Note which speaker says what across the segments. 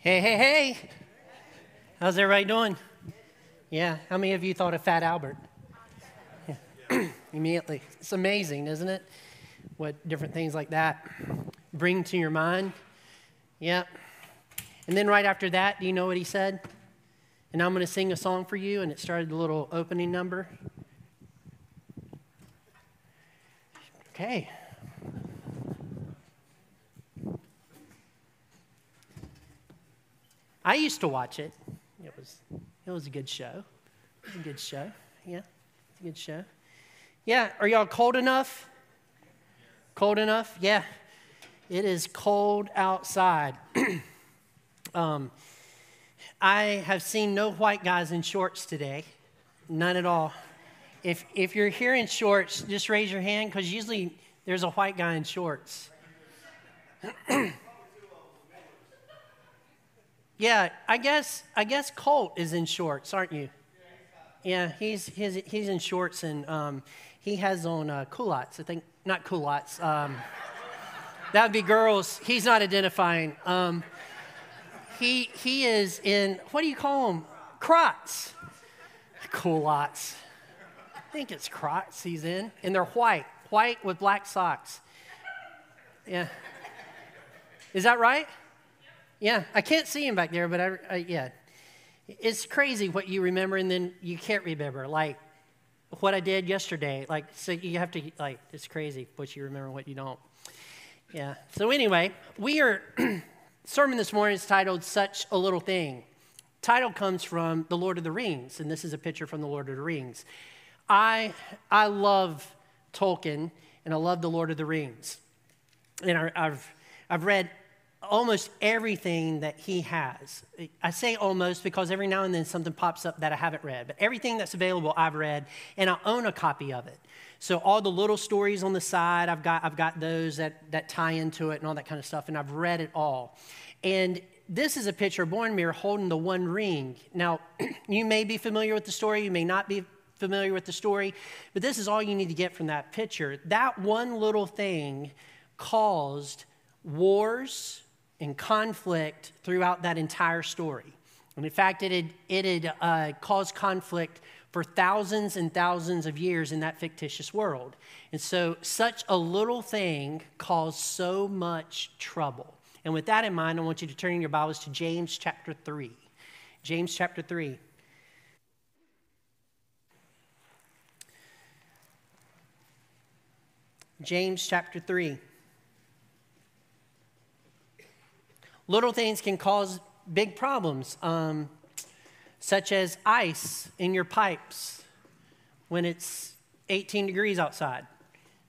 Speaker 1: Hey, hey, hey. How's everybody doing? Yeah. How many of you thought of Fat Albert? Yeah. Immediately. It's amazing, isn't it? What different things like that bring to your mind. Yeah. And then right after that, do you know what he said? And I'm going to sing a song for you, and it started a little opening number. Okay. I used to watch it. It was, it was a good show. It was a good show. Yeah, it's a good show. Yeah, are y'all cold enough? Cold enough? Yeah. It is cold outside. um, I have seen no white guys in shorts today. None at all. If, if you're here in shorts, just raise your hand because usually there's a white guy in shorts. Yeah, I guess I guess Colt is in shorts, aren't you? Yeah, he's he's, he's in shorts and um, he has on uh, culottes. I think not culottes. Um, that would be girls. He's not identifying. Um, he he is in what do you call them? Crocs. Culottes. I think it's Crocs he's in, and they're white, white with black socks. Yeah. Is that right? Yeah, I can't see him back there, but I, I, yeah. It's crazy what you remember and then you can't remember. Like what I did yesterday. Like, so you have to, like, it's crazy what you remember what you don't. Yeah. So, anyway, we are, sermon this morning is titled Such a Little Thing. Title comes from The Lord of the Rings, and this is a picture from The Lord of the Rings. I, I love Tolkien, and I love The Lord of the Rings. And I, I've, I've read almost everything that he has. I say almost because every now and then something pops up that I haven't read, but everything that's available I've read, and I own a copy of it. So all the little stories on the side, I've got, I've got those that, that tie into it and all that kind of stuff, and I've read it all. And this is a picture of Boromir holding the One Ring. Now, you may be familiar with the story, you may not be familiar with the story, but this is all you need to get from that picture. That one little thing caused wars, and conflict throughout that entire story. And in fact, it had, it had uh, caused conflict for thousands and thousands of years in that fictitious world. And so, such a little thing caused so much trouble. And with that in mind, I want you to turn your Bibles to James chapter 3. James chapter 3. James chapter 3. Little things can cause big problems, um, such as ice in your pipes when it's 18 degrees outside.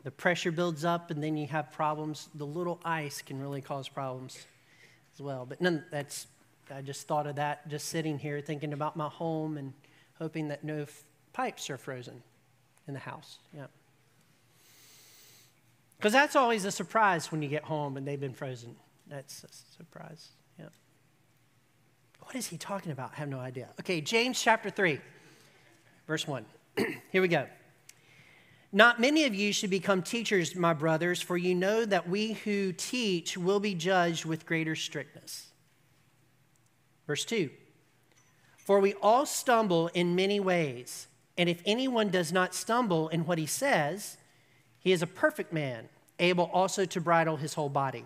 Speaker 1: The pressure builds up, and then you have problems. The little ice can really cause problems as well. But none, that's, I just thought of that just sitting here thinking about my home and hoping that no f- pipes are frozen in the house. Yeah. Because that's always a surprise when you get home and they've been frozen. That's a surprise. Yeah. What is he talking about? I have no idea. Okay, James chapter 3, verse 1. Here we go. Not many of you should become teachers, my brothers, for you know that we who teach will be judged with greater strictness. Verse 2 For we all stumble in many ways, and if anyone does not stumble in what he says, he is a perfect man, able also to bridle his whole body.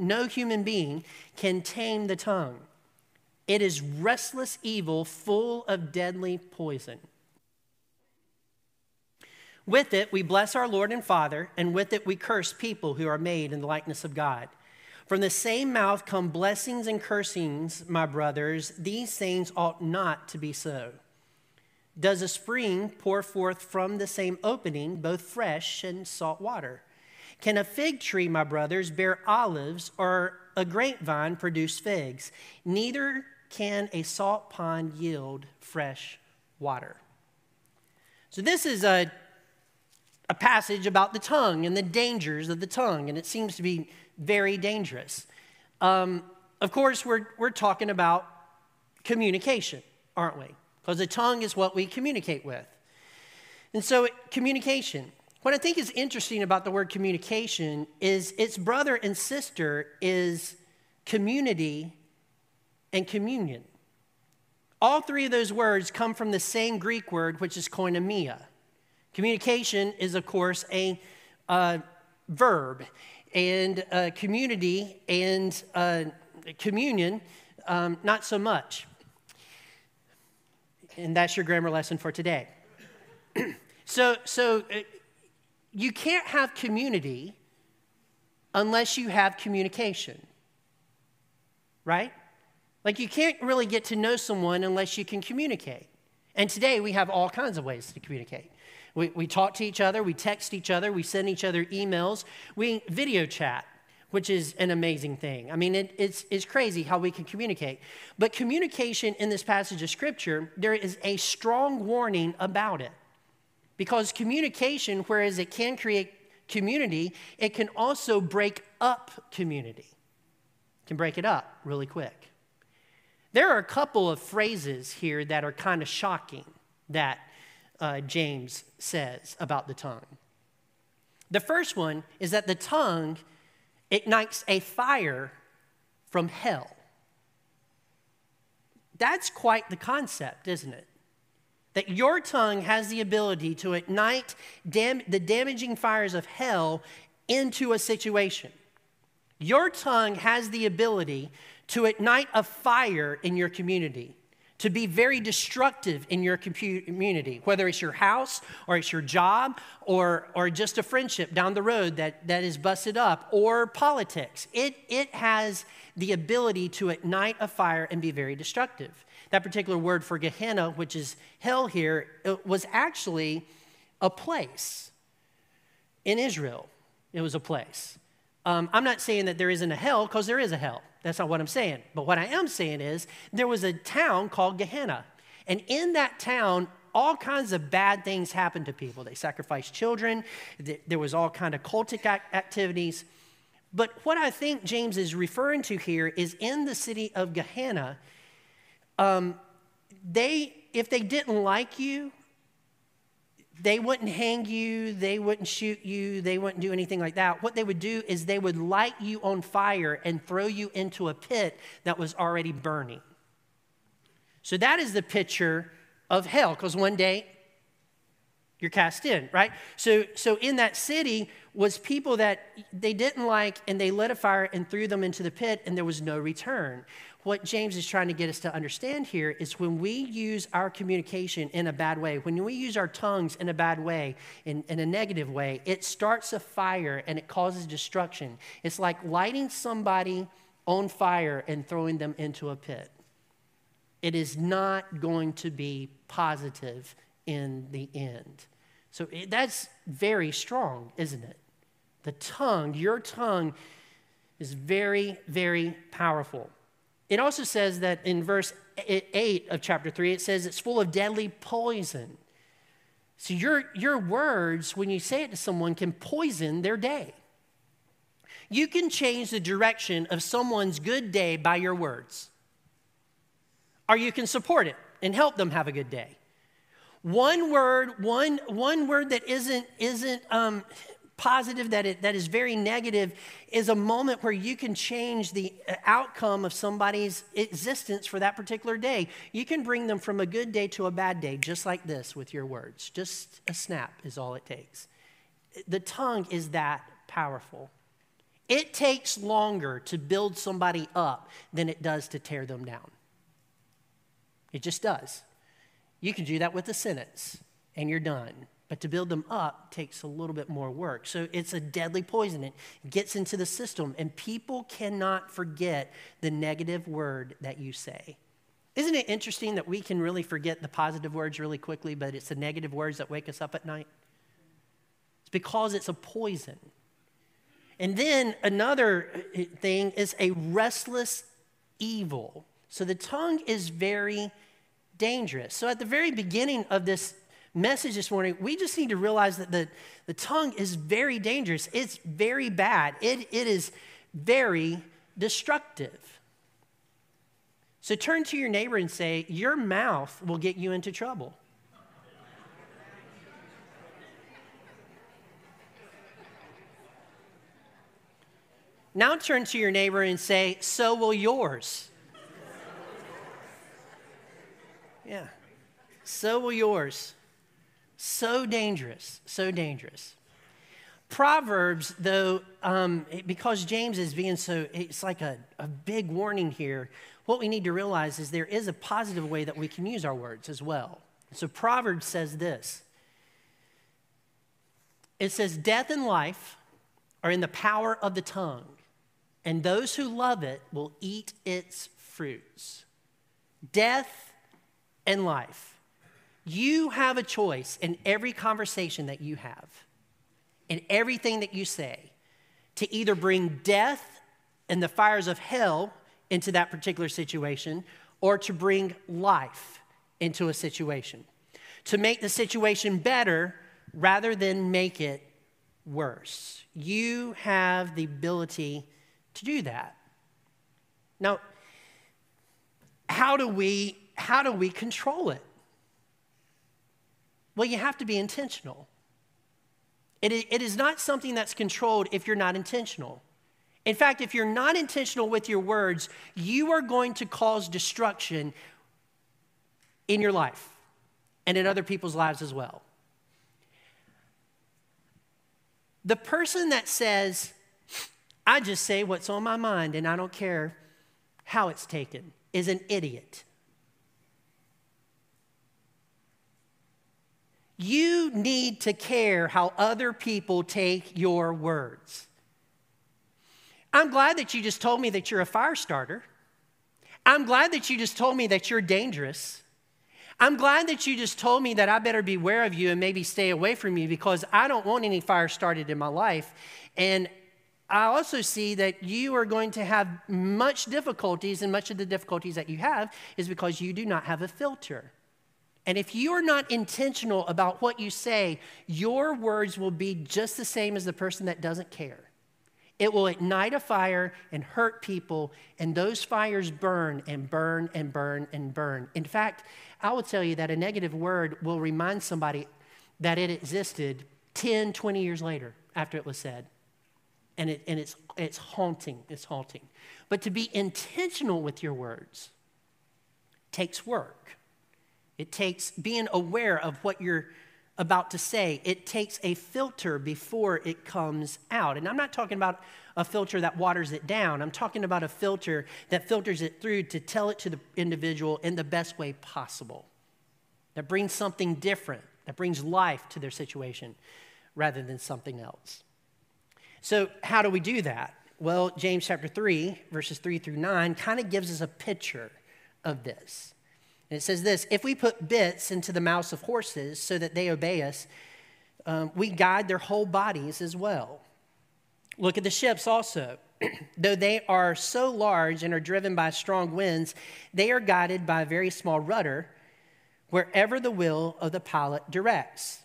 Speaker 1: no human being can tame the tongue. It is restless evil full of deadly poison. With it, we bless our Lord and Father, and with it, we curse people who are made in the likeness of God. From the same mouth come blessings and cursings, my brothers. These things ought not to be so. Does a spring pour forth from the same opening both fresh and salt water? Can a fig tree, my brothers, bear olives, or a grapevine produce figs? Neither can a salt pond yield fresh water. So, this is a a passage about the tongue and the dangers of the tongue, and it seems to be very dangerous. Um, of course, we're, we're talking about communication, aren't we? Because the tongue is what we communicate with. And so, communication. What I think is interesting about the word communication is its brother and sister is community and communion. All three of those words come from the same Greek word, which is koinonia. Communication is, of course, a uh, verb, and uh, community and uh, communion, um, not so much. And that's your grammar lesson for today. so, so uh, you can't have community unless you have communication, right? Like, you can't really get to know someone unless you can communicate. And today we have all kinds of ways to communicate. We, we talk to each other, we text each other, we send each other emails, we video chat, which is an amazing thing. I mean, it, it's, it's crazy how we can communicate. But communication in this passage of Scripture, there is a strong warning about it. Because communication, whereas it can create community, it can also break up community. It can break it up really quick. There are a couple of phrases here that are kind of shocking that uh, James says about the tongue. The first one is that the tongue ignites a fire from hell. That's quite the concept, isn't it? That your tongue has the ability to ignite dam- the damaging fires of hell into a situation. Your tongue has the ability to ignite a fire in your community to be very destructive in your community, whether it's your house or it's your job or, or just a friendship down the road that, that is busted up or politics. It, it has the ability to ignite a fire and be very destructive. That particular word for Gehenna, which is hell here, was actually a place in Israel. It was a place. Um, I'm not saying that there isn't a hell because there is a hell. That's not what I'm saying. But what I am saying is there was a town called Gehenna. And in that town, all kinds of bad things happened to people. They sacrificed children. There was all kind of cultic activities. But what I think James is referring to here is in the city of Gehenna, um, they, if they didn't like you, they wouldn't hang you, they wouldn't shoot you, they wouldn't do anything like that. What they would do is they would light you on fire and throw you into a pit that was already burning. So that is the picture of hell, because one day you're cast in, right? So, so in that city was people that they didn't like, and they lit a fire and threw them into the pit, and there was no return what James is trying to get us to understand here is when we use our communication in a bad way, when we use our tongues in a bad way, in, in a negative way, it starts a fire and it causes destruction. It's like lighting somebody on fire and throwing them into a pit. It is not going to be positive in the end. So that's very strong, isn't it? The tongue, your tongue, is very, very powerful. It also says that in verse 8 of chapter 3, it says it's full of deadly poison. So your, your words, when you say it to someone, can poison their day. You can change the direction of someone's good day by your words. Or you can support it and help them have a good day. One word, one, one word that isn't, isn't um, positive, that, it, that is very negative, is a moment where you can change the uh, outcome of somebody's existence for that particular day. You can bring them from a good day to a bad day, just like this with your words. Just a snap is all it takes. The tongue is that powerful. It takes longer to build somebody up than it does to tear them down. It just does. You can do that with a sentence and you're done. But to build them up takes a little bit more work. So it's a deadly poison. It gets into the system, and people cannot forget the negative word that you say. Isn't it interesting that we can really forget the positive words really quickly, but it's the negative words that wake us up at night? It's because it's a poison. And then another uh, thing is a restless evil. So the tongue is very dangerous. So at the very beginning of this message this morning, we just need to realize that the, the tongue is very dangerous. It's very bad. It, it is very destructive. So turn to your neighbor and say, Your mouth will get you into trouble. Now turn to your neighbor and say, So will yours. Yeah. So will yours. So dangerous, so dangerous. Proverbs, though, um, because James is being so, it's like a, a big warning here. What we need to realize is there is a positive way that we can use our words as well. So Proverbs says this it says, Death and life are in the power of the tongue, and those who love it will eat its fruits. Death and life. You have a choice in every conversation that you have, in everything that you say, to either bring death and the fires of hell into that particular situation or to bring life into a situation, to make the situation better rather than make it worse. You have the ability to do that. Now, how do we how do we control it? Well, you have to be intentional. It, it is not something that's controlled if you're not intentional. In fact, if you're not intentional with your words, you are going to cause destruction in your life and in other people's lives as well. The person that says, I just say what's on my mind and I don't care how it's taken, is an idiot. You need to care how other people take your words. I'm glad that you just told me that you're a fire starter. I'm glad that you just told me that you're dangerous. I'm glad that you just told me that I better beware of you and maybe stay away from you because I don't want any fire started in my life. And I also see that you are going to have much difficulties, and much of the difficulties that you have is because you do not have a filter. And if you are not intentional about what you say, your words will be just the same as the person that doesn't care. It will ignite a fire and hurt people, and those fires burn and burn and burn and burn. In fact, I will tell you that a negative word will remind somebody that it existed 10, 20 years later after it was said. And, it, and it's, it's haunting, it's haunting. But to be intentional with your words takes work. It takes being aware of what you're about to say. It takes a filter before it comes out. And I'm not talking about a filter that waters it down. I'm talking about a filter that filters it through to tell it to the individual in the best way possible, that brings something different, that brings life to their situation rather than something else. So, how do we do that? Well, James chapter 3, verses 3 through 9, kind of gives us a picture of this. And it says this If we put bits into the mouths of horses so that they obey us, um, we guide their whole bodies as well. Look at the ships also. Though they are so large and are driven by strong winds, they are guided by a very small rudder wherever the will of the pilot directs.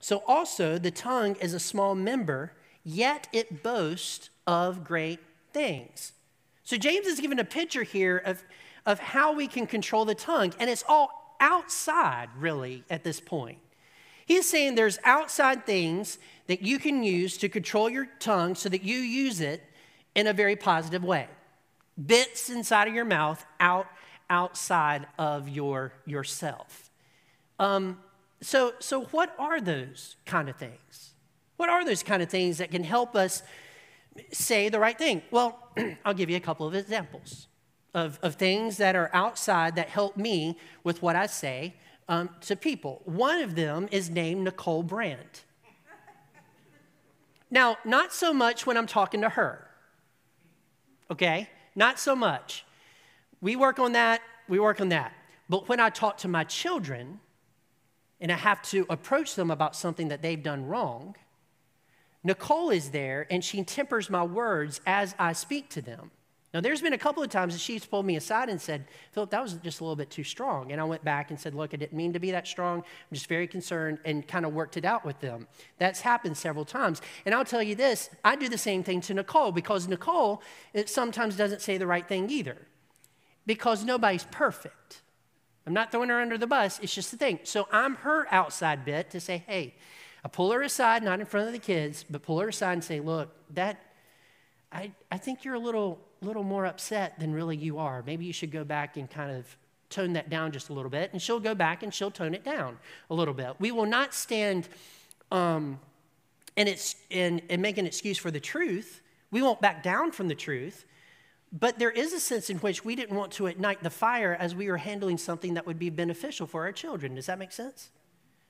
Speaker 1: So also the tongue is a small member, yet it boasts of great things. So James is given a picture here of of how we can control the tongue. And it's all outside, really, at this point. He's saying there's outside things that you can use to control your tongue so that you use it in a very positive way. Bits inside of your mouth, out outside of your yourself. Um, so, so what are those kind of things? What are those kind of things that can help us say the right thing? Well, I'll give you a couple of examples. Of, of things that are outside that help me with what I say um, to people. One of them is named Nicole Brandt. Now, not so much when I'm talking to her, okay? Not so much. We work on that, we work on that. But when I talk to my children and I have to approach them about something that they've done wrong, Nicole is there and she tempers my words as I speak to them. Now, there's been a couple of times that she's pulled me aside and said, Philip, that was just a little bit too strong. And I went back and said, Look, I didn't mean to be that strong. I'm just very concerned and kind of worked it out with them. That's happened several times. And I'll tell you this I do the same thing to Nicole because Nicole it sometimes doesn't say the right thing either because nobody's perfect. I'm not throwing her under the bus, it's just the thing. So I'm her outside bit to say, Hey, I pull her aside, not in front of the kids, but pull her aside and say, Look, that, I, I think you're a little little more upset than really you are. Maybe you should go back and kind of tone that down just a little bit. And she'll go back and she'll tone it down a little bit. We will not stand um, and, it's, and, and make an excuse for the truth. We won't back down from the truth. But there is a sense in which we didn't want to ignite the fire as we were handling something that would be beneficial for our children. Does that make sense?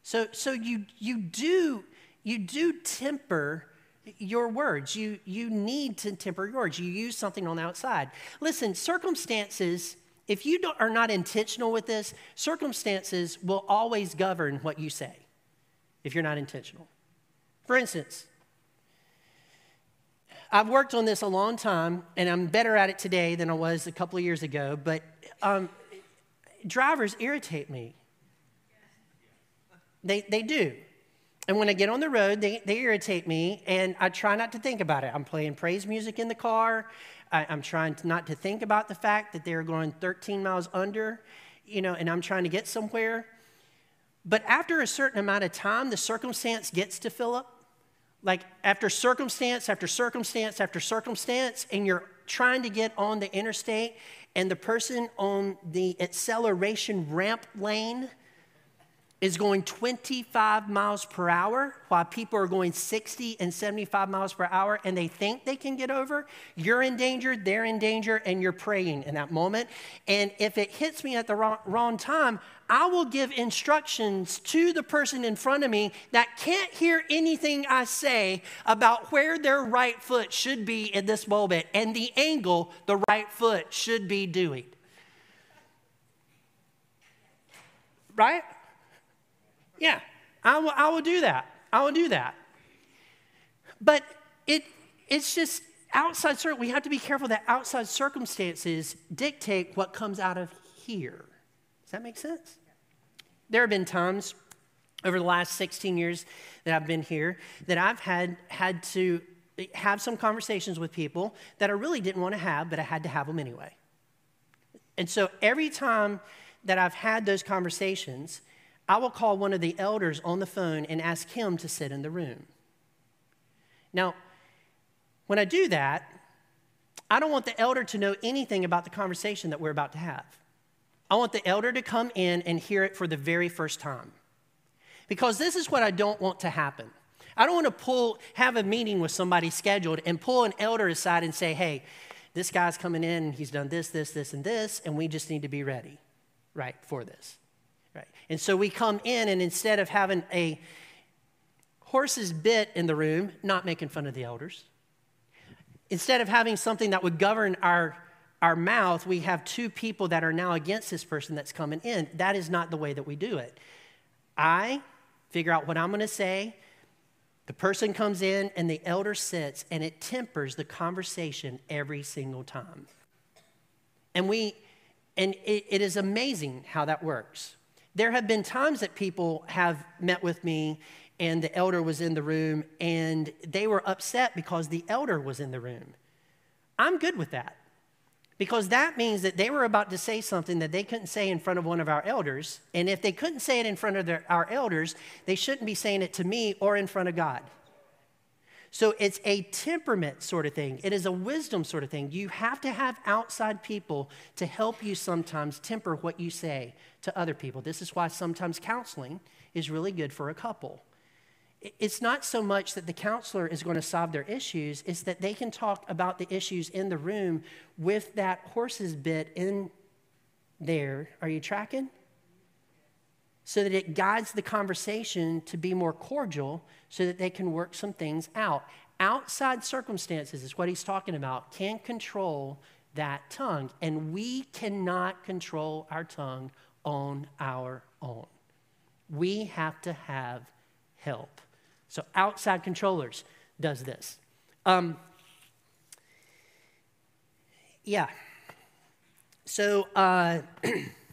Speaker 1: So, so you, you, do, you do temper your words. You, you need to temper your words. You use something on the outside. Listen, circumstances, if you are not intentional with this, circumstances will always govern what you say if you're not intentional. For instance, I've worked on this a long time, and I'm better at it today than I was a couple of years ago, but um, drivers irritate me. They, they do. And when I get on the road, they, they irritate me, and I try not to think about it. I'm playing praise music in the car. I, am trying to not to think about the fact that they're going 13 miles under, you know, and I'm trying to get somewhere. But after a certain amount of time, the circumstance gets to Philip. Like after circumstance after circumstance after circumstance, and you're trying to get on the interstate, and the person on the acceleration ramp lane is going 25 miles per hour while people are going 60 and 75 miles per hour and they think they can get over, you're in danger, they're in danger, and you're praying in that moment. And if it hits me at the wrong, wrong time, I will give instructions to the person in front of me that can't hear anything I say about where their right foot should be in this moment and the angle the right foot should be doing. Right? Yeah, I will, I will do that. I will do that. But it, it's just outside, we have to be careful that outside circumstances dictate what comes out of here. Does that make sense? There have been times over the last 16 years that I've been here that I've had, had to have some conversations with people that I really didn't want to have, but I had to have them anyway. And so every time that I've had those conversations, I will call one of the elders on the phone and ask him to sit in the room. Now, when I do that, I don't want the elder to know anything about the conversation that we're about to have. I want the elder to come in and hear it for the very first time. Because this is what I don't want to happen. I don't want to pull, have a meeting with somebody scheduled and pull an elder aside and say, hey, this guy's coming in, he's done this, this, this, and this, and we just need to be ready, right, for this. Right. And so we come in, and instead of having a horse's bit in the room, not making fun of the elders, instead of having something that would govern our, our mouth, we have two people that are now against this person that's coming in. That is not the way that we do it. I figure out what I'm going to say. The person comes in and the elder sits, and it tempers the conversation every single time. And we, and it, it is amazing how that works. There have been times that people have met with me and the elder was in the room and they were upset because the elder was in the room. I'm good with that because that means that they were about to say something that they couldn't say in front of one of our elders. And if they couldn't say it in front of their, our elders, they shouldn't be saying it to me or in front of God. So it's a temperament sort of thing. It is a wisdom sort of thing. You have to have outside people to help you sometimes temper what you say to other people. This is why sometimes counseling is really good for a couple. it's not so much that the counselor is going to solve their issues, it's that they can talk about the issues in the room with that horse's bit in there. Are you tracking? So that it guides the conversation to be more cordial so that they can work some things out. Outside circumstances is what he's talking about, can control that tongue. And we cannot control our tongue on our own. We have to have help. So outside controllers does this. Um, yeah. So, uh,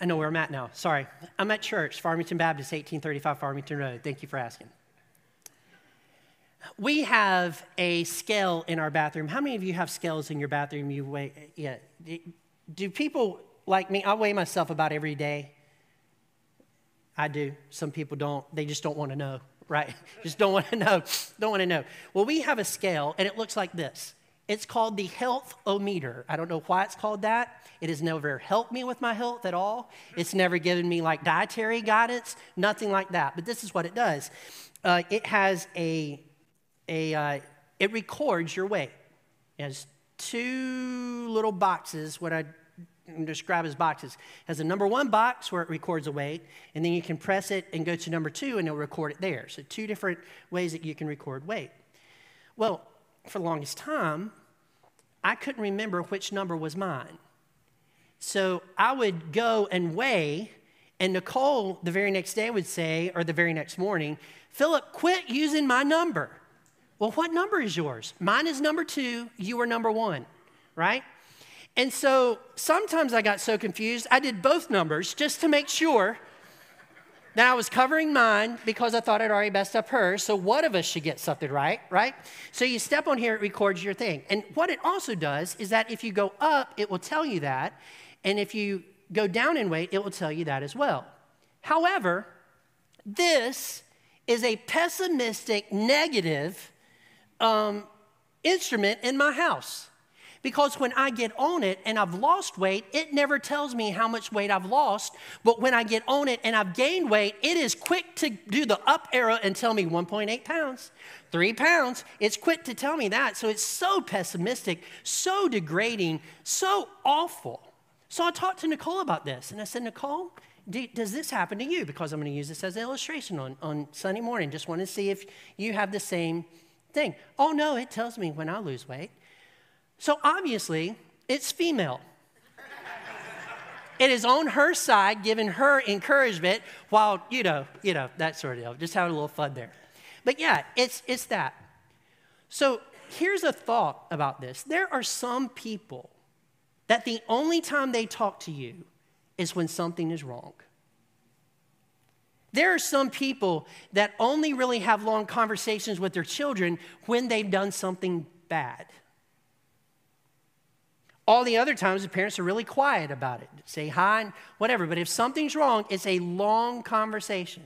Speaker 1: I know where I'm at now. Sorry. I'm at church, Farmington Baptist, 1835 Farmington Road. Thank you for asking. We have a scale in our bathroom. How many of you have scales in your bathroom? You weigh, yeah. Do people like me? I weigh myself about every day. I do. Some people don't. They just don't want to know, right? just don't want to know. Don't want to know. Well, we have a scale, and it looks like this. It's called the health-o-meter. I don't know why it's called that. It has never helped me with my health at all. It's never given me like dietary guidance, nothing like that. But this is what it does. Uh, it has a, a uh, it records your weight. It has two little boxes, what I describe as boxes. It has a number one box where it records a weight, and then you can press it and go to number two, and it'll record it there. So, two different ways that you can record weight. Well, for the longest time, I couldn't remember which number was mine. So, I would go and weigh, and Nicole the very next day would say, or the very next morning, Philip, quit using my number. Well, what number is yours? Mine is number two, you are number one, right? And so sometimes I got so confused, I did both numbers just to make sure that I was covering mine because I thought I'd already messed up hers. So one of us should get something right, right? So you step on here, it records your thing. And what it also does is that if you go up, it will tell you that. And if you go down in weight, it will tell you that as well. However, this is a pessimistic, negative um, instrument in my house. Because when I get on it and I've lost weight, it never tells me how much weight I've lost. But when I get on it and I've gained weight, it is quick to do the up arrow and tell me 1.8 pounds, three pounds. It's quick to tell me that. So it's so pessimistic, so degrading, so awful. So I talked to Nicole about this and I said, Nicole, does this happen to you? Because I'm going to use this as an illustration on, on Sunday morning. Just want to see if you have the same thing. Oh, no, it tells me when I lose weight. So obviously, it's female. it is on her side, giving her encouragement while, you know, you know, that sort of deal. Just having a little fun there. But yeah, it's, it's that. So here's a thought about this there are some people that the only time they talk to you is when something is wrong. There are some people that only really have long conversations with their children when they've done something bad. All the other times, the parents are really quiet about it, say hi and whatever. But if something's wrong, it's a long conversation.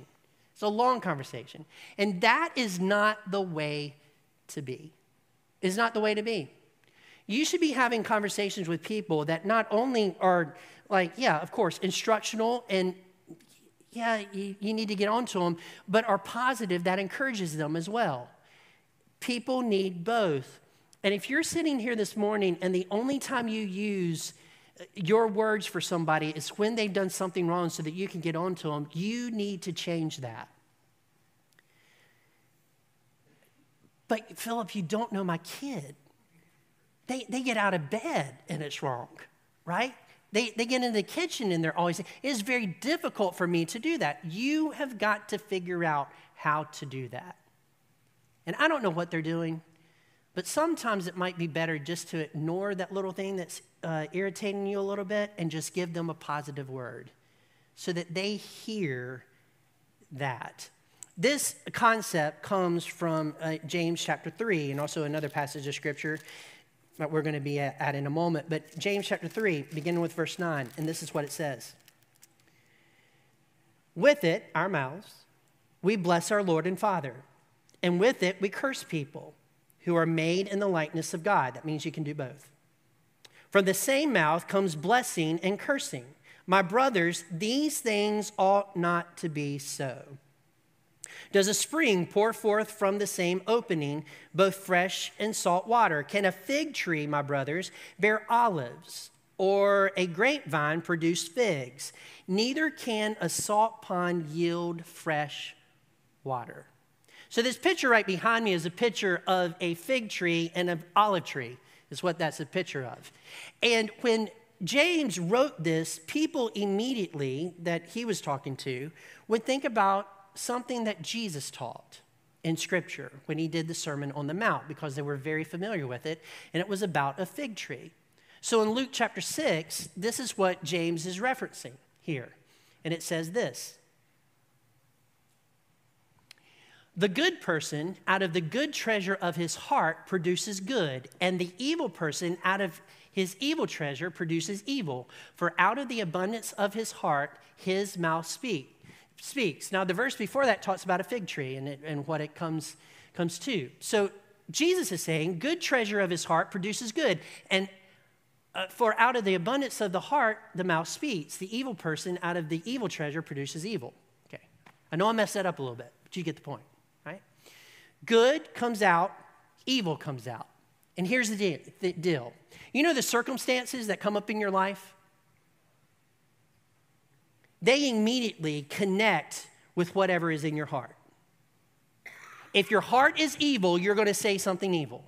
Speaker 1: It's a long conversation. And that is not the way to be. Is not the way to be. You should be having conversations with people that not only are like, yeah, of course, instructional and yeah, you, you need to get onto them, but are positive that encourages them as well. People need both. And if you're sitting here this morning and the only time you use uh, your words for somebody is when they've done something wrong so that you can get on to them, you need to change that. But Philip, you don't know my kid. They, they get out of bed and it's wrong, right? They, they get in the kitchen and they're always, it is very difficult for me to do that. You have got to figure out how to do that. And I don't know what they're doing. But sometimes it might be better just to ignore that little thing that's uh, irritating you a little bit and just give them a positive word so that they hear that. This concept comes from uh, James chapter 3 and also another passage of scripture that we're going to be at, at in a moment. But James chapter 3, beginning with verse 9, and this is what it says With it, our mouths, we bless our Lord and Father, and with it, we curse people who are made in the likeness of God. That means you can do both. From the same mouth comes blessing and cursing. My brothers, these things ought not to be so. Does a spring pour forth from the same opening both fresh and salt water? Can a fig tree, my brothers, bear olives, or a grapevine produce figs? Neither can a salt pond yield fresh water. So, this picture right behind me is a picture of a fig tree and an olive tree, is what that's a picture of. And when James wrote this, people immediately that he was talking to would think about something that Jesus taught in Scripture when he did the Sermon on the Mount because they were very familiar with it, and it was about a fig tree. So in Luke chapter 6, this is what James is referencing here. And it says this The good person out of the good treasure of his heart produces good, and the evil person out of his evil treasure produces evil. For out of the abundance of his heart, his mouth speak, speaks. Now, the verse before that talks about a fig tree and, it, and what it comes, comes to. So, Jesus is saying, good treasure of his heart produces good. And uh, for out of the abundance of the heart, the mouth speaks. The evil person out of the evil treasure produces evil. Okay. I know I messed that up a little bit, but you get the point. Good comes out, evil comes out. And here's the deal you know the circumstances that come up in your life? They immediately connect with whatever is in your heart. If your heart is evil, you're going to say something evil.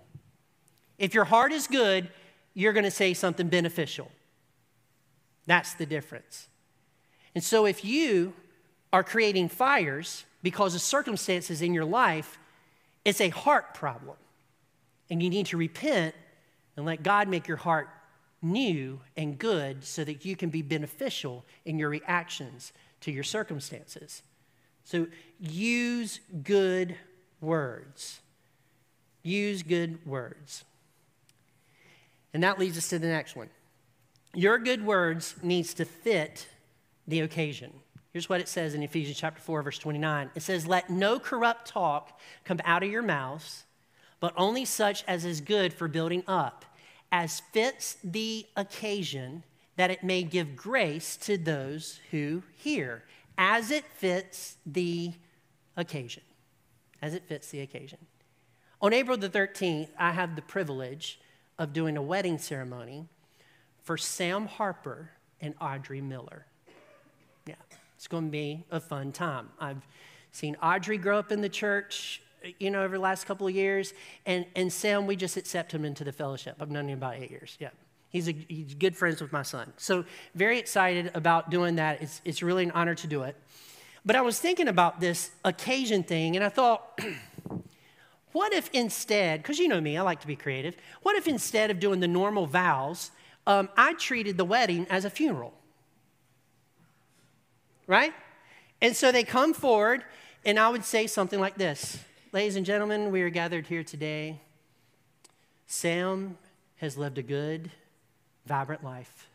Speaker 1: If your heart is good, you're going to say something beneficial. That's the difference. And so if you are creating fires because of circumstances in your life, it's a heart problem. And you need to repent and let God make your heart new and good so that you can be beneficial in your reactions to your circumstances. So use good words. Use good words. And that leads us to the next one. Your good words needs to fit the occasion. Here's what it says in Ephesians chapter 4, verse 29. It says, Let no corrupt talk come out of your mouths, but only such as is good for building up, as fits the occasion, that it may give grace to those who hear, as it fits the occasion. As it fits the occasion. On April the 13th, I had the privilege of doing a wedding ceremony for Sam Harper and Audrey Miller. Yeah. It's going to be a fun time. I've seen Audrey grow up in the church, you know, over the last couple of years. And, and Sam, we just accept him into the fellowship. I've known him about eight years. Yeah. He's, a, he's good friends with my son. So, very excited about doing that. It's, it's really an honor to do it. But I was thinking about this occasion thing, and I thought, what if instead, because you know me, I like to be creative, what if instead of doing the normal vows, um, I treated the wedding as a funeral? Right? And so they come forward, and I would say something like this Ladies and gentlemen, we are gathered here today. Sam has lived a good, vibrant life.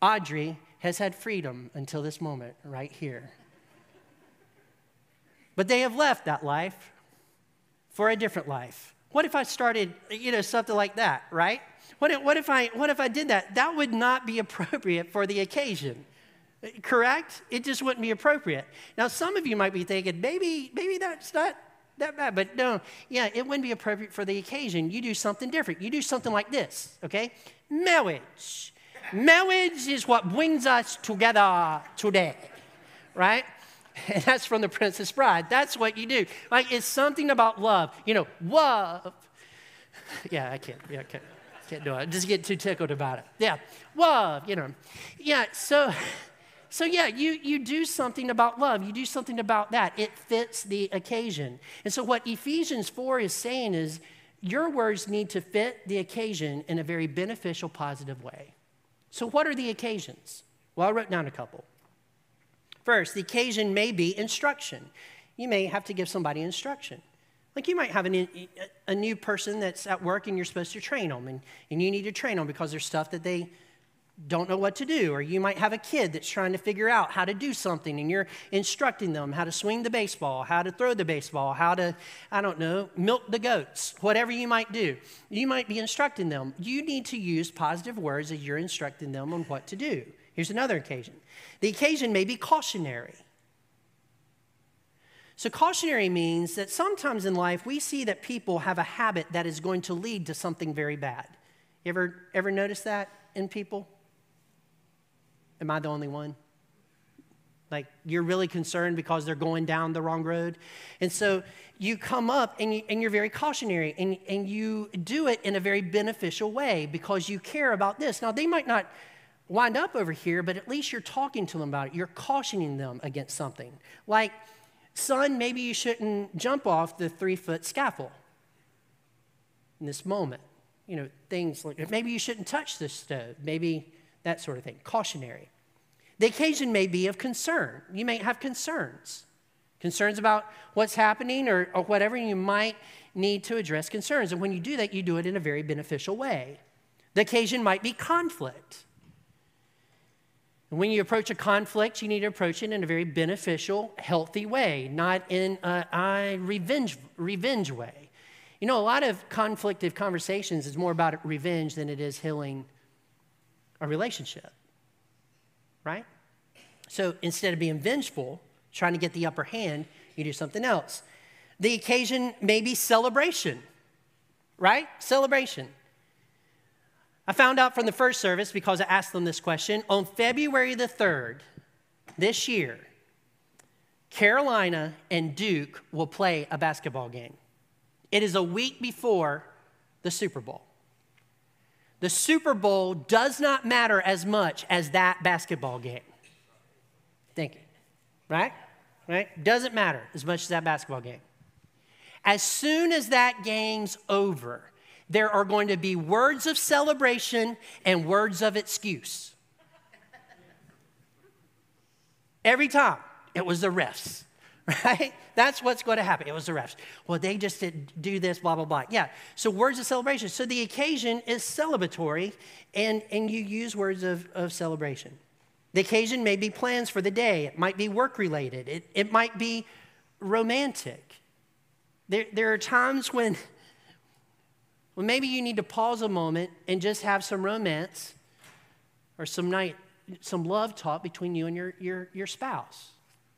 Speaker 1: Audrey has had freedom until this moment, right here. But they have left that life for a different life. What if I started, you know, something like that, right? What if, what if, I, what if I did that? That would not be appropriate for the occasion. Correct? It just wouldn't be appropriate. Now, some of you might be thinking, maybe, maybe that's not that bad, but no, yeah, it wouldn't be appropriate for the occasion. You do something different. You do something like this, okay? Marriage. Marriage is what brings us together today, right? And that's from the Princess Bride. That's what you do. Like, it's something about love. You know, love. Yeah, I can't. Yeah, I can't. Can't do it. I just get too tickled about it. Yeah, love, you know. Yeah, so so, yeah, you, you do something about love. You do something about that. It fits the occasion. And so, what Ephesians 4 is saying is your words need to fit the occasion in a very beneficial, positive way. So, what are the occasions? Well, I wrote down a couple. First, the occasion may be instruction. You may have to give somebody instruction. Like you might have an, a new person that's at work and you're supposed to train them, and, and you need to train them because there's stuff that they don't know what to do, or you might have a kid that's trying to figure out how to do something and you're instructing them how to swing the baseball, how to throw the baseball, how to, I don't know, milk the goats, whatever you might do. You might be instructing them. You need to use positive words as you're instructing them on what to do. Here's another occasion. The occasion may be cautionary. So, cautionary means that sometimes in life we see that people have a habit that is going to lead to something very bad. You ever, ever notice that in people? Am I the only one? Like you're really concerned because they're going down the wrong road. And so you come up and, you, and you're very cautionary and, and you do it in a very beneficial way because you care about this. Now, they might not wind up over here, but at least you're talking to them about it. You're cautioning them against something. Like, son, maybe you shouldn't jump off the three foot scaffold in this moment. You know, things like maybe you shouldn't touch this stove, maybe that sort of thing. Cautionary. The occasion may be of concern. You may have concerns, concerns about what's happening or, or whatever, you might need to address concerns. And when you do that, you do it in a very beneficial way. The occasion might be conflict. And when you approach a conflict, you need to approach it in a very beneficial, healthy way, not in a revenge, revenge way. You know, a lot of conflictive conversations is more about revenge than it is healing a relationship right? So instead of being vengeful, trying to get the upper hand, you do something else. The occasion may be celebration, right? Celebration. I found out from the first service because I asked them this question on February the 3rd this year, Carolina and Duke will play a basketball game. It is a week before the Super Bowl. The Super Bowl does not matter as much as that basketball game. Thank you. Right? Right? Doesn't matter as much as that basketball game. As soon as that game's over, there are going to be words of celebration and words of excuse. Every time it was the refs. right? That's what's going to happen. It was the refs. Well, they just did do this, blah, blah, blah. Yeah. So words of celebration. So the occasion is celebratory, and, and you use words of, of celebration. The occasion may be plans for the day. It might be work related. It, it might be romantic. There, there are times when, when maybe you need to pause a moment and just have some romance or some night, some love talk between you and your, your, your spouse.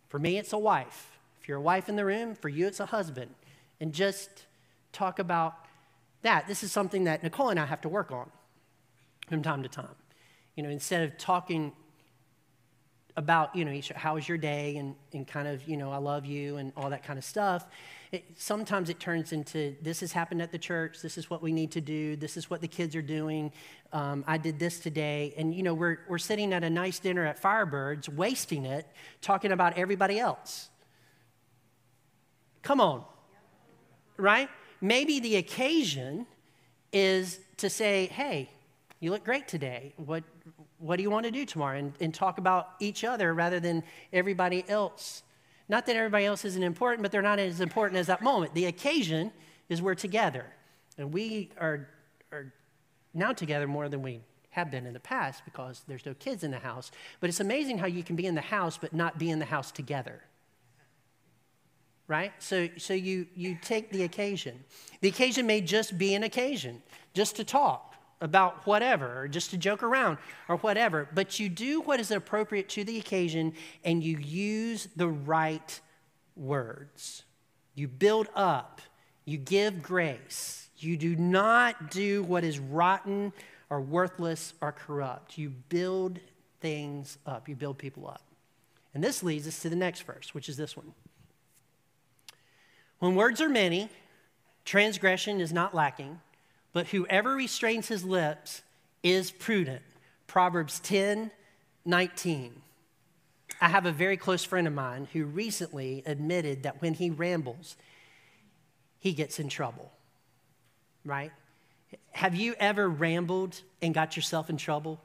Speaker 1: For me, it's a wife you're a wife in the room, for you it's a husband. And just talk about that. This is something that Nicole and I have to work on from time to time. You know, instead of talking about, you know, how was your day and, and kind of, you know, I love you and all that kind of stuff, it, sometimes it turns into this has happened at the church, this is what we need to do, this is what the kids are doing, um, I did this today. And, you know, we're, we're sitting at a nice dinner at Firebirds, wasting it, talking about everybody else. Come on. Right? Maybe the occasion is to say, hey, you look great today. What, what do you want to do tomorrow? And, and talk about each other rather than everybody else. Not that everybody else isn't important, but they're not as important as that moment. The occasion is we're together. And we are, are now together more than we have been in the past because there's no kids in the house. But it's amazing how you can be in the house but not be in the house together right? So, so you, you take the occasion. The occasion may just be an occasion, just to talk about whatever, or just to joke around, or whatever. But you do what is appropriate to the occasion and you use the right words. You build up, you give grace. You do not do what is rotten or worthless or corrupt. You build things up, you build people up. And this leads us to the next verse, which is this one. When words are many, transgression is not lacking, but whoever restrains his lips is prudent. Proverbs 10 19. I have a very close friend of mine who recently admitted that when he rambles, he gets in trouble, right? Have you ever rambled and got yourself in trouble?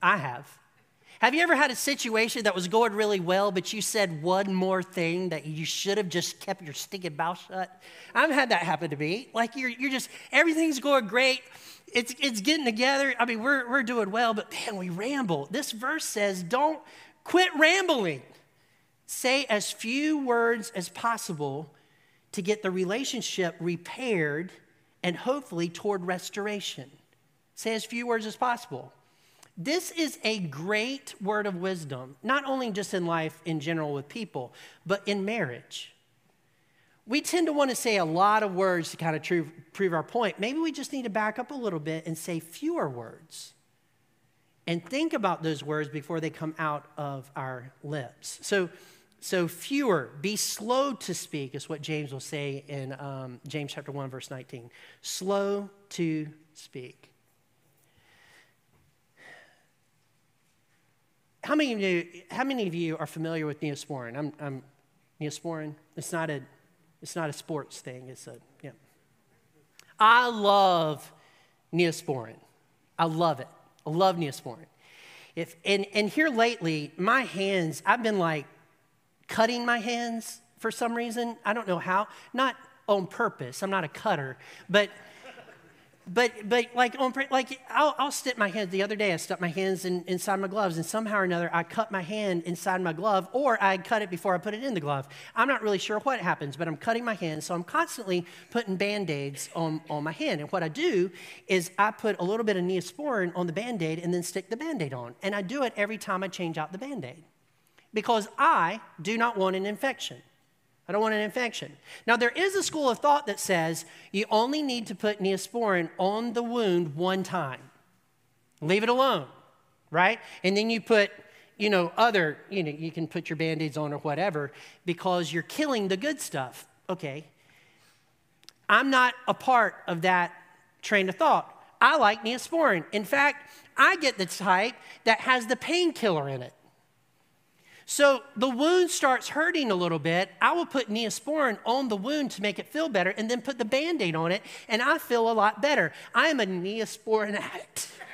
Speaker 1: I have. Have you ever had a situation that was going really well, but you said one more thing that you should have just kept your stinking mouth shut? I've had that happen to me. Like you're, you're just, everything's going great. It's, it's getting together. I mean, we're, we're doing well, but man, we ramble. This verse says, don't quit rambling. Say as few words as possible to get the relationship repaired and hopefully toward restoration. Say as few words as possible. This is a great word of wisdom, not only just in life in general with people, but in marriage. We tend to want to say a lot of words to kind of prove, prove our point. Maybe we just need to back up a little bit and say fewer words and think about those words before they come out of our lips. So, so fewer, be slow to speak, is what James will say in um, James chapter 1, verse 19. Slow to speak. How many of you, how many of you are familiar with Neosporin? I'm, I'm Neosporin. It's not a, it's not a sports thing. It's a, yeah. I love Neosporin. I love it. I love Neosporin. If, and, and here lately, my hands, I've been like cutting my hands for some reason. I don't know how. Not on purpose. I'm not a cutter, but but but like on like I'll, I'll stick my hands. The other day, I stuck my hands in, inside my gloves, and somehow or another, I cut my hand inside my glove, or I cut it before I put it in the glove. I'm not really sure what happens, but I'm cutting my hand, so I'm constantly putting band-aids on, on my hand. And what I do is I put a little bit of Neosporin on the band-aid and then stick the band-aid on. And I do it every time I change out the band-aid because I do not want an infection. I don't want an infection. Now, there is a school of thought that says you only need to put neosporin on the wound one time. Leave it alone, right? And then you put, you know, other, you know, you can put your band aids on or whatever because you're killing the good stuff. Okay. I'm not a part of that train of thought. I like neosporin. In fact, I get the type that has the painkiller in it. So the wound starts hurting a little bit. I will put neosporin on the wound to make it feel better and then put the band aid on it, and I feel a lot better. I am a neosporin addict.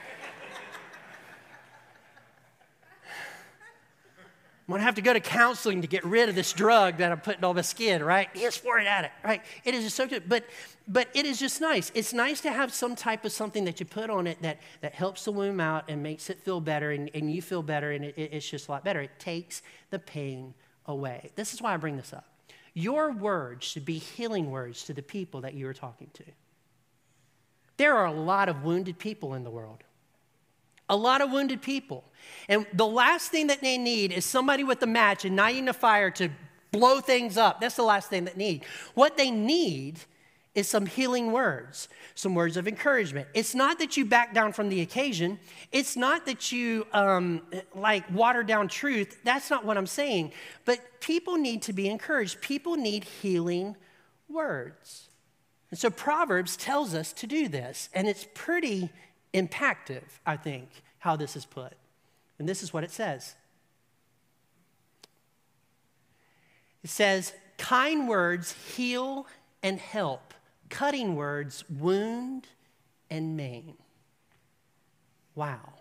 Speaker 1: I'm gonna have to go to counseling to get rid of this drug that I'm putting on my skin, right? Neosporin addict, right? It is just so good, but but it is just nice. It's nice to have some type of something that you put on it that that helps the womb out and makes it feel better, and, and you feel better, and it, it's just a lot better. It takes the pain away. This is why I bring this up. Your words should be healing words to the people that you are talking to. There are a lot of wounded people in the world. A lot of wounded people. And the last thing that they need is somebody with a match and igniting a fire to blow things up. That's the last thing that need. What they need is some healing words, some words of encouragement. It's not that you back down from the occasion. It's not that you um, like water down truth. That's not what I'm saying. But people need to be encouraged. People need healing words. And so Proverbs tells us to do this, and it's pretty impactful, I think, how this is put. And this is what it says it says, kind words heal and help, cutting words wound and maim. Wow.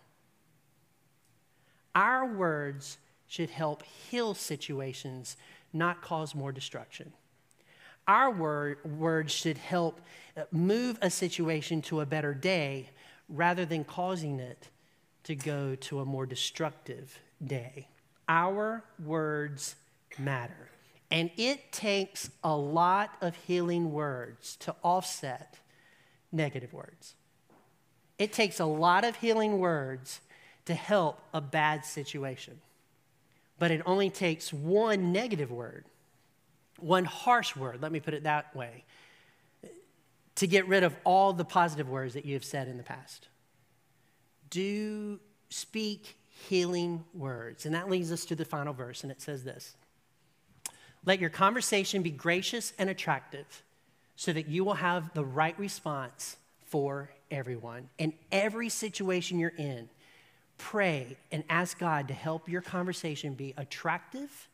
Speaker 1: Our words should help heal situations, not cause more destruction. Our word, words should help move a situation to a better day rather than causing it to go to a more destructive day. Our words matter. And it takes a lot of healing words to offset negative words. It takes a lot of healing words to help a bad situation. But it only takes one negative word, one harsh word, let me put it that way, to get rid of all the positive words that you have said in the past. Do speak healing words. And that leads us to the final verse, and it says this Let your conversation be gracious and attractive so that you will have the right response for everyone. In every situation you're in, pray and ask God to help your conversation be attractive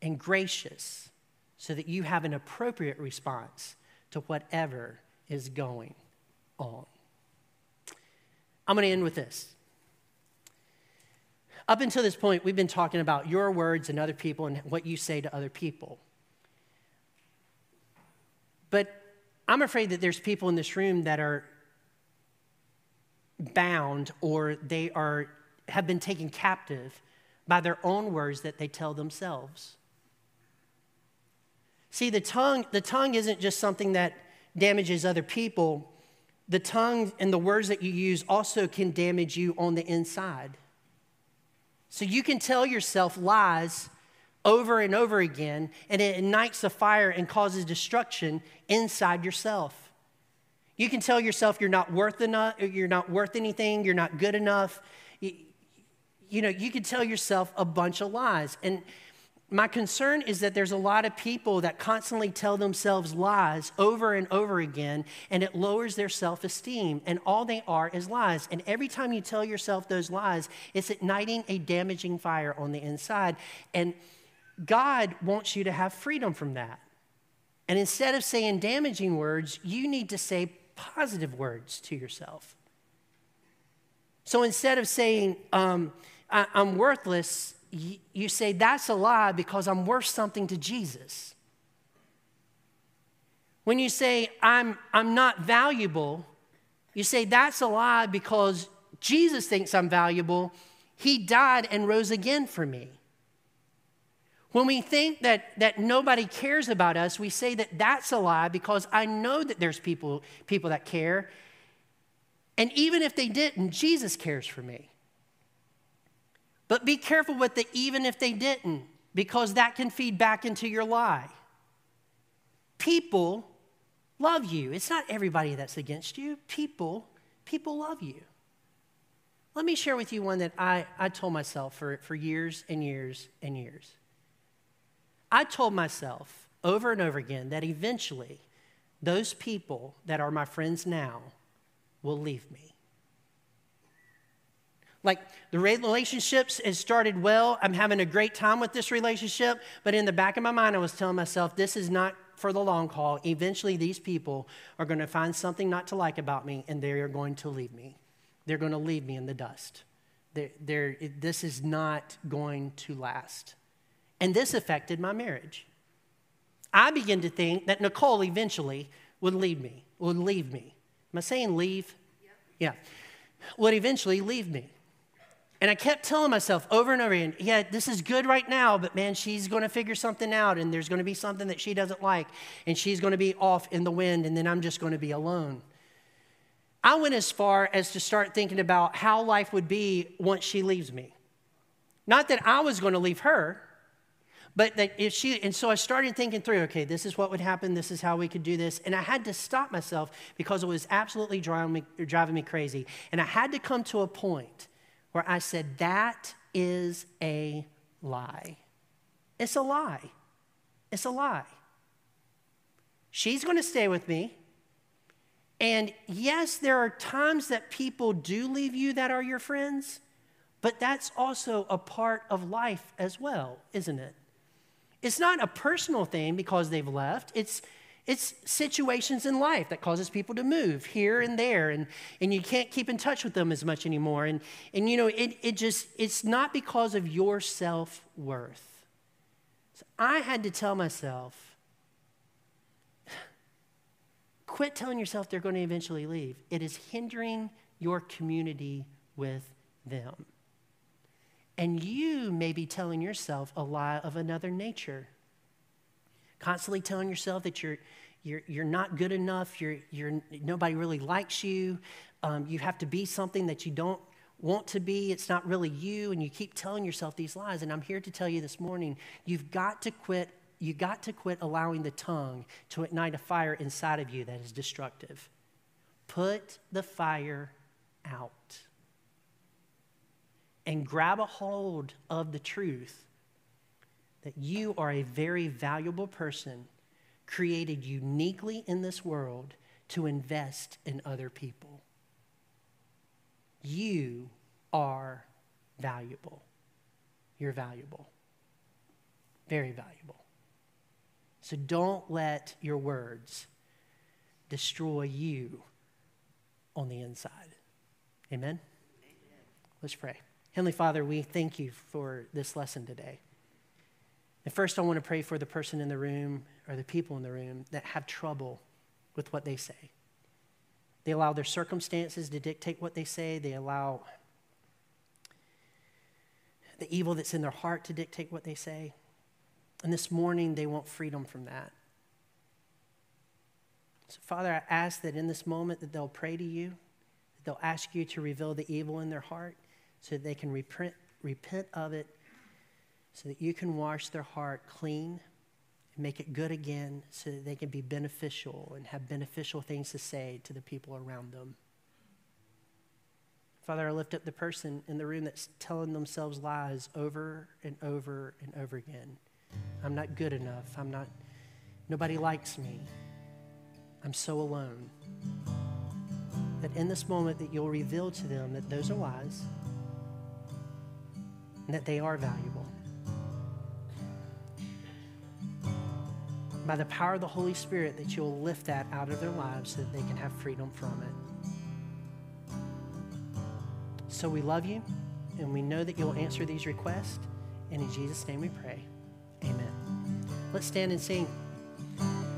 Speaker 1: and gracious so that you have an appropriate response to whatever is going on. I'm going to end with this. Up until this point, we've been talking about your words and other people and what you say to other people. But I'm afraid that there's people in this room that are bound or they are have been taken captive by their own words that they tell themselves. See, the tongue, the tongue isn't just something that damages other people, the tongue and the words that you use also can damage you on the inside. So you can tell yourself lies over and over again, and it ignites a fire and causes destruction inside yourself. You can tell yourself you're not worth enough, you're not worth anything, you're not good enough. You, you know, you can tell yourself a bunch of lies. And my concern is that there's a lot of people that constantly tell themselves lies over and over again, and it lowers their self esteem. And all they are is lies. And every time you tell yourself those lies, it's igniting a damaging fire on the inside. And God wants you to have freedom from that. And instead of saying damaging words, you need to say positive words to yourself. So instead of saying, um, I- am worthless, you say, That's a lie because I'm worth something to Jesus. When you say, I'm, I'm not valuable, you say, That's a lie because Jesus thinks I'm valuable. He died and rose again for me. When we think that, that nobody cares about us, we say that that's a lie because I know that there's people, people that care. And even if they didn't, Jesus cares for me. But be careful with the even if they didn't, because that can feed back into your lie. People love you. It's not everybody that's against you. People, people love you. Let me share with you one that I, I told myself for, for years and years and years. I told myself over and over again that eventually those people that are my friends now will leave me. Like the relationships has started well. I'm having a great time with this relationship. But in the back of my mind, I was telling myself, this is not for the long haul. Eventually, these people are going to find something not to like about me and they are going to leave me. They're going to leave me in the dust. They're, they're, this is not going to last. And this affected my marriage. I began to think that Nicole eventually would leave me, would leave me. Am I saying leave? Yeah. Would eventually leave me. And I kept telling myself over and over again, yeah, this is good right now, but man, she's going to figure something out and there's going to be something that she doesn't like and she's going to be off in the wind and then I'm just going to be alone. I went as far as to start thinking about how life would be once she leaves me. Not that I was going to leave her, but that if she, and so I started thinking through, okay, this is what would happen, this is how we could do this. And I had to stop myself because it was absolutely driving me, driving me crazy. And I had to come to a point where I said, That is a lie. It's a lie. It's a lie. She's going to stay with me. And yes, there are times that people do leave you that are your friends, but that's also a part of life as well, isn't it? It's not a personal thing because they've left. It's it's situations in life that causes people to move here and there, and, and you can't keep in touch with them as much anymore. And, and you know, it, it just, it's not because of your self worth. So I had to tell myself, quit telling yourself they're going to eventually leave. It is hindering your community with them. And you may be telling yourself a lie of another nature constantly telling yourself that you're, you're, you're not good enough, you're, you're, nobody really likes you, um, you have to be something that you don't want to be, it's not really you, and you keep telling yourself these lies. And I'm here to tell you this morning you've got to quit. You got to quit allowing the tongue to ignite a fire inside of you that is destructive. Put the fire out and grab a hold of the truth that you are a very valuable person created uniquely in this world to invest in other people. You are valuable. You're valuable. Very valuable. So don't let your words destroy you on the inside. Amen? Amen? Let's pray. Heavenly Father, we thank you for this lesson today. And first, I want to pray for the person in the room or the people in the room that have trouble with what they say. They allow their circumstances to dictate what they say, they allow the evil that's in their heart to dictate what they say. And this morning, they want freedom from that. So, Father, I ask that in this moment that they'll pray to you, that they'll ask you to reveal the evil in their heart so that they can repent, repent of it, so that you can wash their heart clean and make it good again so that they can be beneficial and have beneficial things to say to the people around them. Father, I lift up the person in the room that's telling themselves lies over and over and over again. I'm not good enough. I'm not, nobody likes me. I'm so alone. That in this moment that you'll reveal to them that those are lies and that they are valuable. By the power of the Holy Spirit, that you'll lift that out of their lives so that they can have freedom from it. So we love you, and we know that you'll answer these requests. And in Jesus' name we pray. Amen. Let's stand and sing.